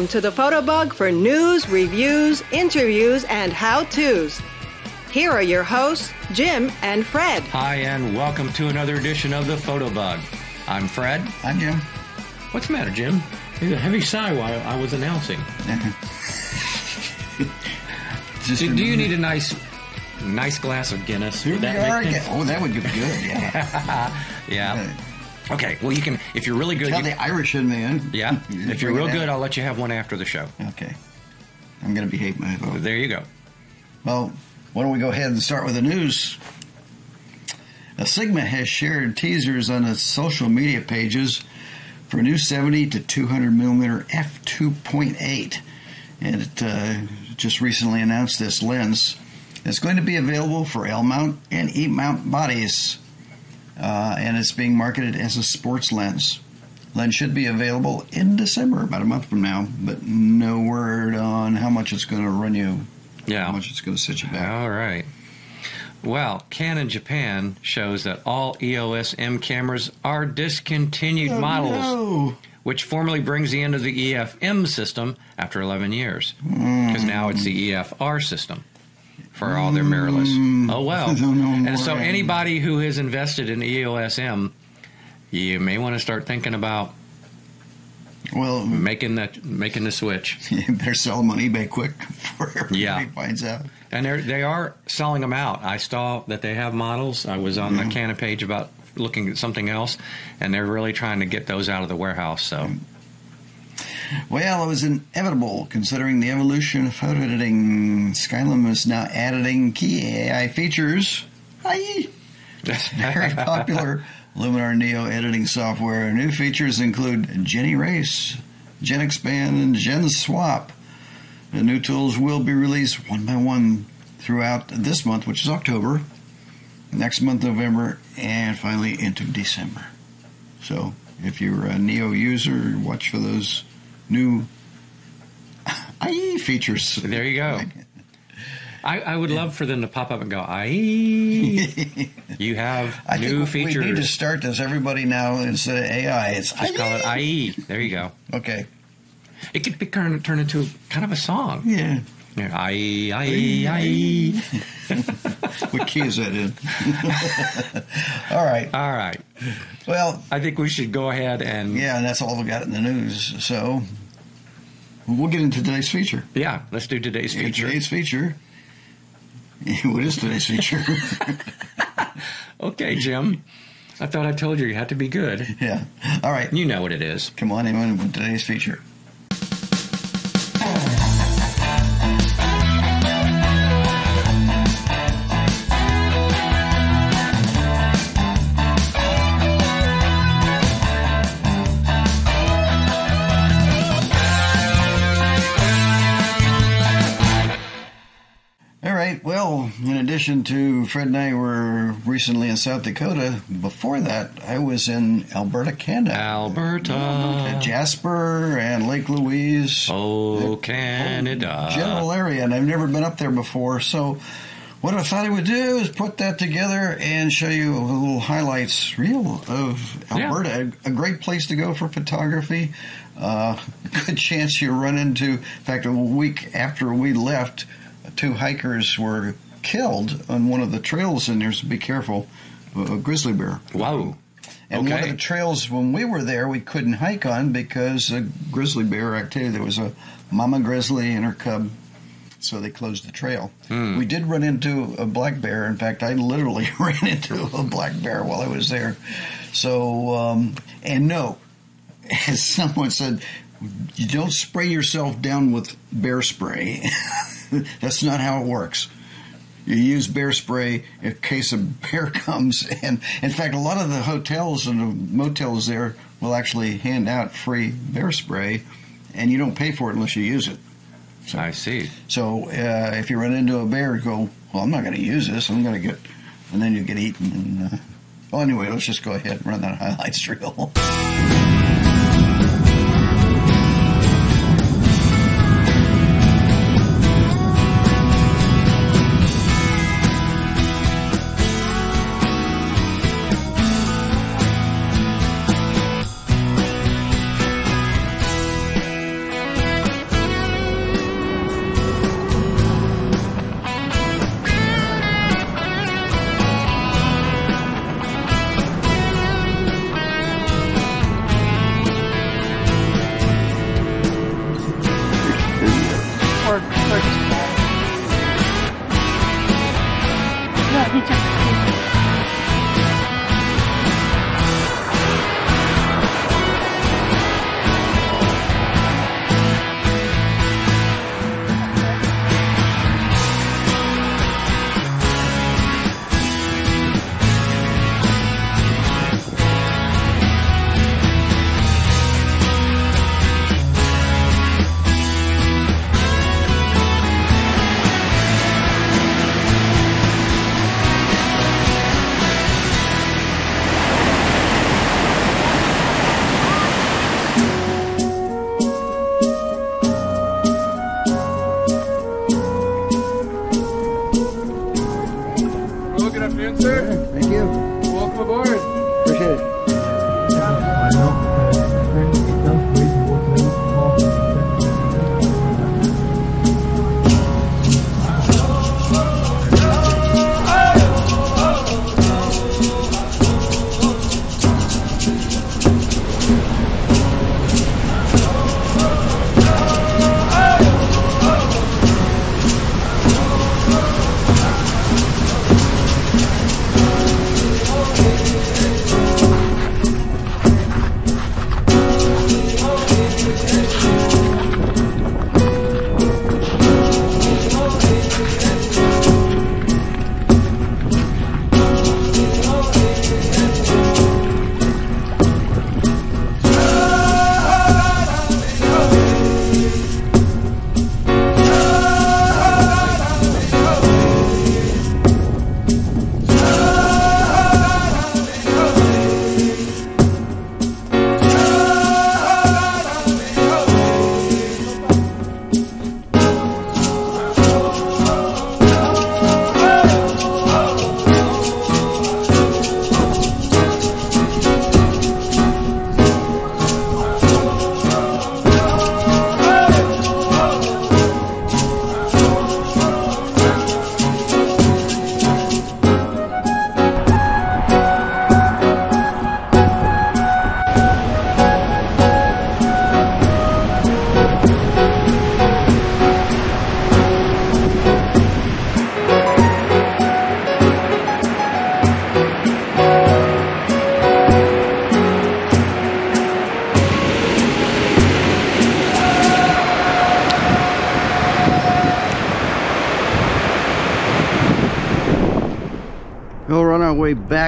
Welcome to the Fotobug for news, reviews, interviews, and how-tos. Here are your hosts, Jim and Fred. Hi, and welcome to another edition of the Fotobug. I'm Fred. I'm Jim. What's the matter, Jim? There's a heavy sigh while I was announcing. Do, do you need a nice, nice glass of Guinness? Here Would we that are make again. Oh, that would be good. Yeah. Yeah. Okay. Well, you can if you're really good. Tell you- the Irish in me in. yeah. If you're real good, out. I'll let you have one after the show. Okay. I'm going to behave my vote. There you go. Well, why don't we go ahead and start with the news? Sigma has shared teasers on its social media pages for a new 70 to 200 millimeter f2.8, and it uh, just recently announced this lens. It's going to be available for L mount and E mount bodies, uh, and it's being marketed as a sports lens. Lens should be available in December, about a month from now, but no word on how much it's going to run you Yeah. how much it's going to set you back. All right. Well, Canon Japan shows that all EOS M cameras are discontinued models, No. which formally brings the end of the EF-M system after 11 years, because now it's the EFR system for all their mirrorless. Mm. Oh well. I don't know more. And so anybody who has invested in EOSM, you may want to start thinking about Well, making that making the switch. They're selling them on eBay quick before everybody Yeah. finds out. And they're, they are selling them out. I saw that they have models. I was on the mm-hmm. Canon page about looking at something else, and they're really trying to get those out of the warehouse. So, mm. Well, it was inevitable considering the evolution of photo editing. Skylum is now adding key AI features. Hi. It's very popular Luminar Neo editing software. New features include GenErase, Gen Expand, and GenSwap. The new tools will be released one by one throughout this month, which is October, next month, November, and finally into December. So if you're a Neo user, watch for those new IE features. There you go. I, I would love for them to pop up and go, "Aye, you have I new think features." we need to start this. Everybody now instead of AI, it's Just call it IE. There you go. Okay. It could be turn, turn into kind of a song. Yeah. Yeah, IE, IE, IE. What key is that in? All right. All right. Well, I think we should go ahead and yeah, and that's all we got in the news. So we'll get into today's feature. yeah, let's do today's feature. Today's feature. What is today's feature? Okay, Jim. I thought I told you you had to be good. yeah. All right. You know what it is. Come on in with today's feature. Well, in addition to Fred and I were recently in South Dakota, before that, I was in Alberta, Canada. Alberta. Jasper and Lake Louise. Oh, Canada. General area, and I've never been up there before. So, what I thought I would do is put that together and show you a little highlights reel of Yeah. Alberta. A, a great place to go for photography. Uh, good chance you run into. In fact, a week after we left, two hikers were killed on one of the trails in there. So be careful. A grizzly bear. Wow. And one of the trails when we were there, we couldn't hike on because of grizzly bear activity. There was a mama grizzly and her cub, so they closed the trail. Hmm. We did run into a black bear. In fact, I literally ran into a black bear while I was there. So, um, and no, as someone said, you don't spray yourself down with bear spray. That's not how it works. You use bear spray in case a bear comes. And in fact, a lot of the hotels and the motels there will actually hand out free bear spray, and you don't pay for it unless you use it. I see. So uh, if you run into a bear, go, well, I'm not going to use this. I'm going to get, and then you get eaten. And, uh, well, anyway, let's just go ahead and run that highlights reel. Afternoon, sir. Thank you. Welcome aboard.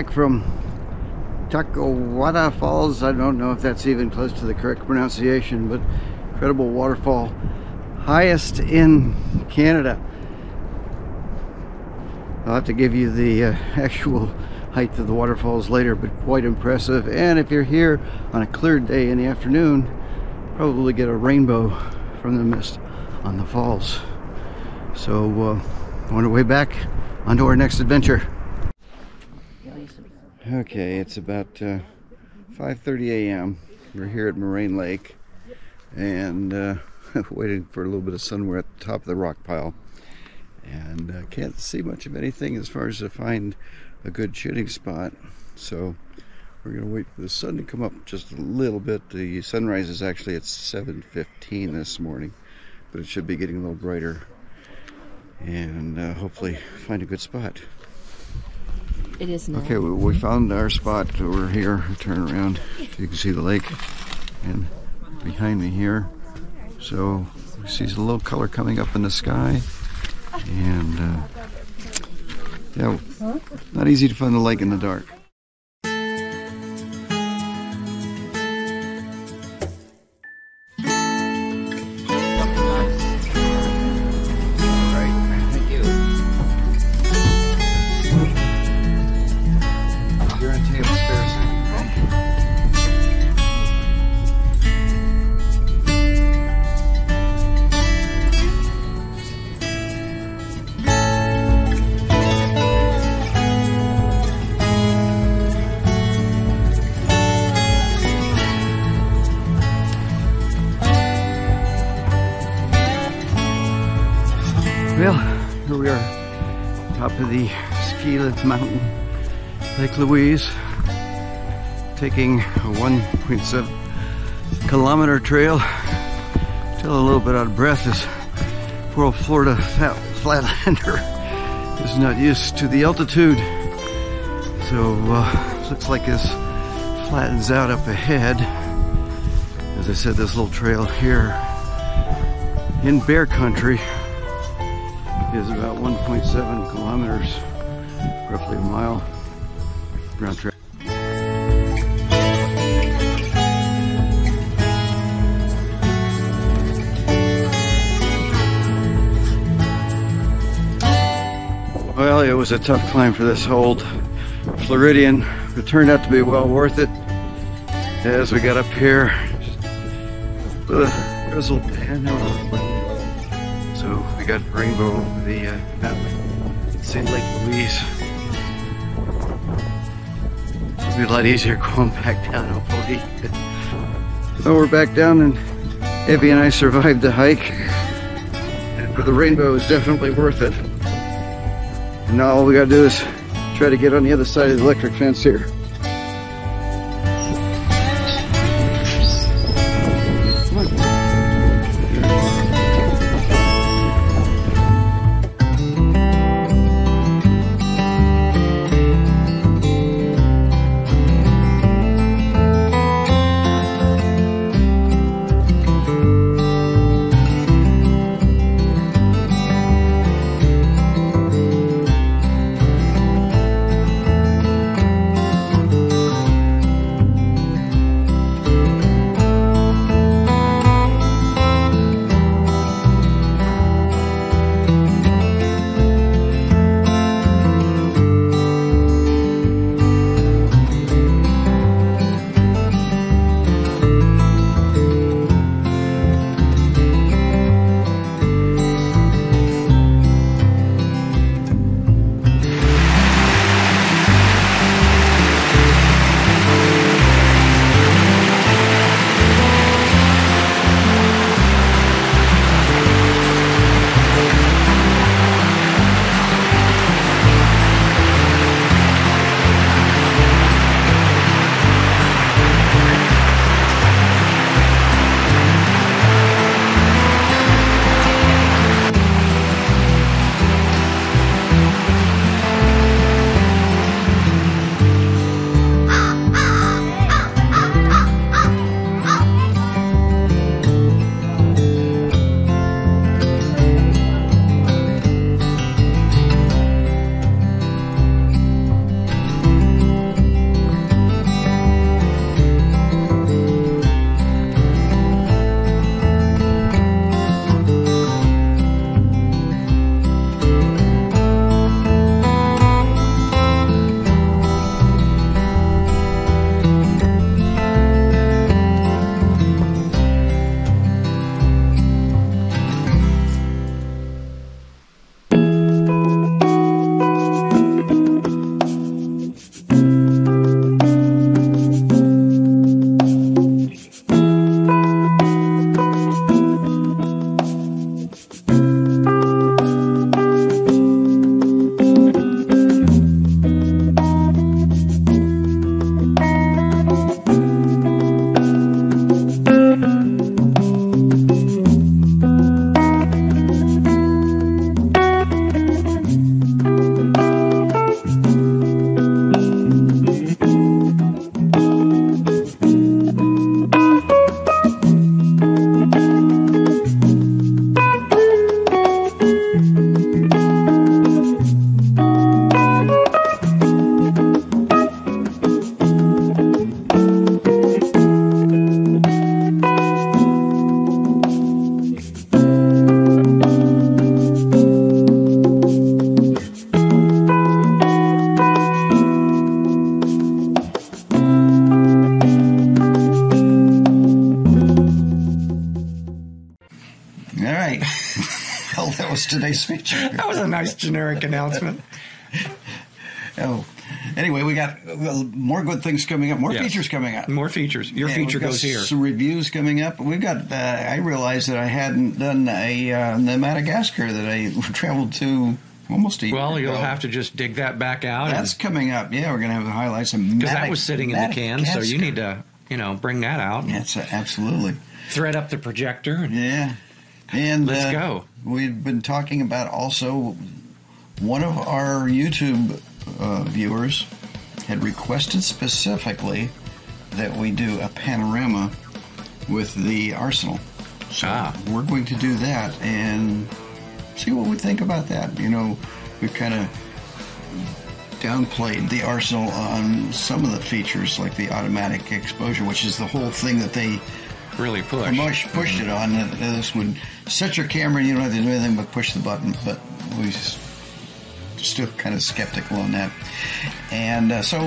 Back from Takawada Falls. I don't know if that's even close to the correct pronunciation, but incredible waterfall, highest in Canada. I'll have to give you the uh, actual height of the waterfalls later, but quite impressive. And if you're here on a clear day in the afternoon, probably get a rainbow from the mist on the falls. So, uh, on our way back onto our next adventure. Okay, it's about uh, 5:30 a.m. We're here at Moraine Lake, and uh, waiting for a little bit of sun. We're at the top of the rock pile, and uh, can't see much of anything as far as to find a good shooting spot. So we're gonna wait for the sun to come up just a little bit. The sunrise is actually at 7:15 this morning, but it should be getting a little brighter, and uh, hopefully find a good spot. It is. Okay, we, we found our spot over here. Turn around so you can see the lake, and behind me here. So we see a little color coming up in the sky, and uh, yeah, not easy to find the lake in the dark. Top of the lift mountain, Lake Louise, taking a 1.7 kilometer trail. Still a little bit out of breath as Poor old Florida fat, flatlander is not used to the altitude. So, uh, looks like this flattens out up ahead. As I said, this little trail here in bear country is about 1.7 kilometers, roughly a mile round trip. Well, it was a tough climb for this old Floridian. But it turned out to be well worth it. As we got up here, the panhandle. So we got rainbow over the uh, mountain, St. Lake Louise. It'll be a lot easier going back down, hopefully. So we're back down, and Evie and I survived the hike. And for the rainbow, is definitely worth it. And now all we gotta do is try to get on the other side of the electric fence here. Well, that was today's feature. That was a nice generic announcement. Oh, anyway, we got well, more good things coming up, more Yes. features coming up. More features. Your Yeah, feature goes here. Some reviews coming up. We've got. Uh, I realized that I hadn't done a uh, the Madagascar that I traveled to almost a year Well, you'll ago. have to just dig that back out. That's coming up. Yeah, we're going to have the highlights. because that was sitting in the can, so you need to, you know, bring that out. That's uh, absolutely. Thread up the projector. And, Yeah. And Let's uh, go. We've been talking about also one of our YouTube uh, viewers had requested specifically that we do a panorama with the Arsenal. So Ah. we're going to do that and see what we think about that. You know, we've kind of downplayed the Arsenal on some of the features like the automatic exposure, which is the whole thing that they Really push. Mush pushed it on. This would set your camera and you don't have to do anything but push the button. But we s- still kind of skeptical on that. And uh, so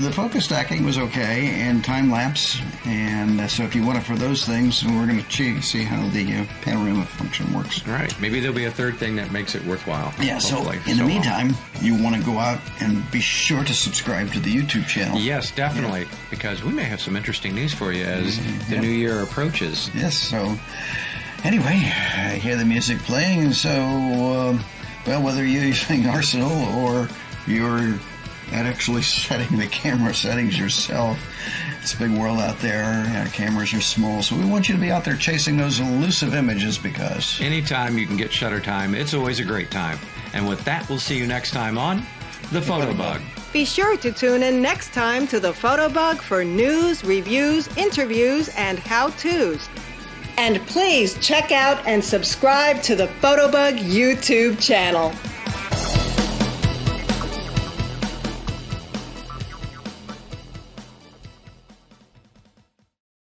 the focus stacking was okay, and time lapse. And uh, so if you want it for those things, we're going to see how the uh, panorama function works. Right. Maybe there'll be a third thing that makes it worthwhile. Yeah, so hopefully. in the So, meantime, you want to go out and be sure to subscribe to the YouTube channel. Yes, definitely, because we may have some interesting news for you as Mm-hmm. the new year approaches. Yes, so anyway, I hear the music playing, so, um, well, whether you're using Arsenal or you're actually setting the camera settings yourself, it's a big world out there. Our cameras are small, so we want you to be out there chasing those elusive images because. Anytime you can get shutter time, it's always a great time. And with that, we'll see you next time on The Fotobug. Be sure to tune in next time to the Fotobug for news, reviews, interviews, and how-tos. And please check out and subscribe to the Fotobug YouTube channel.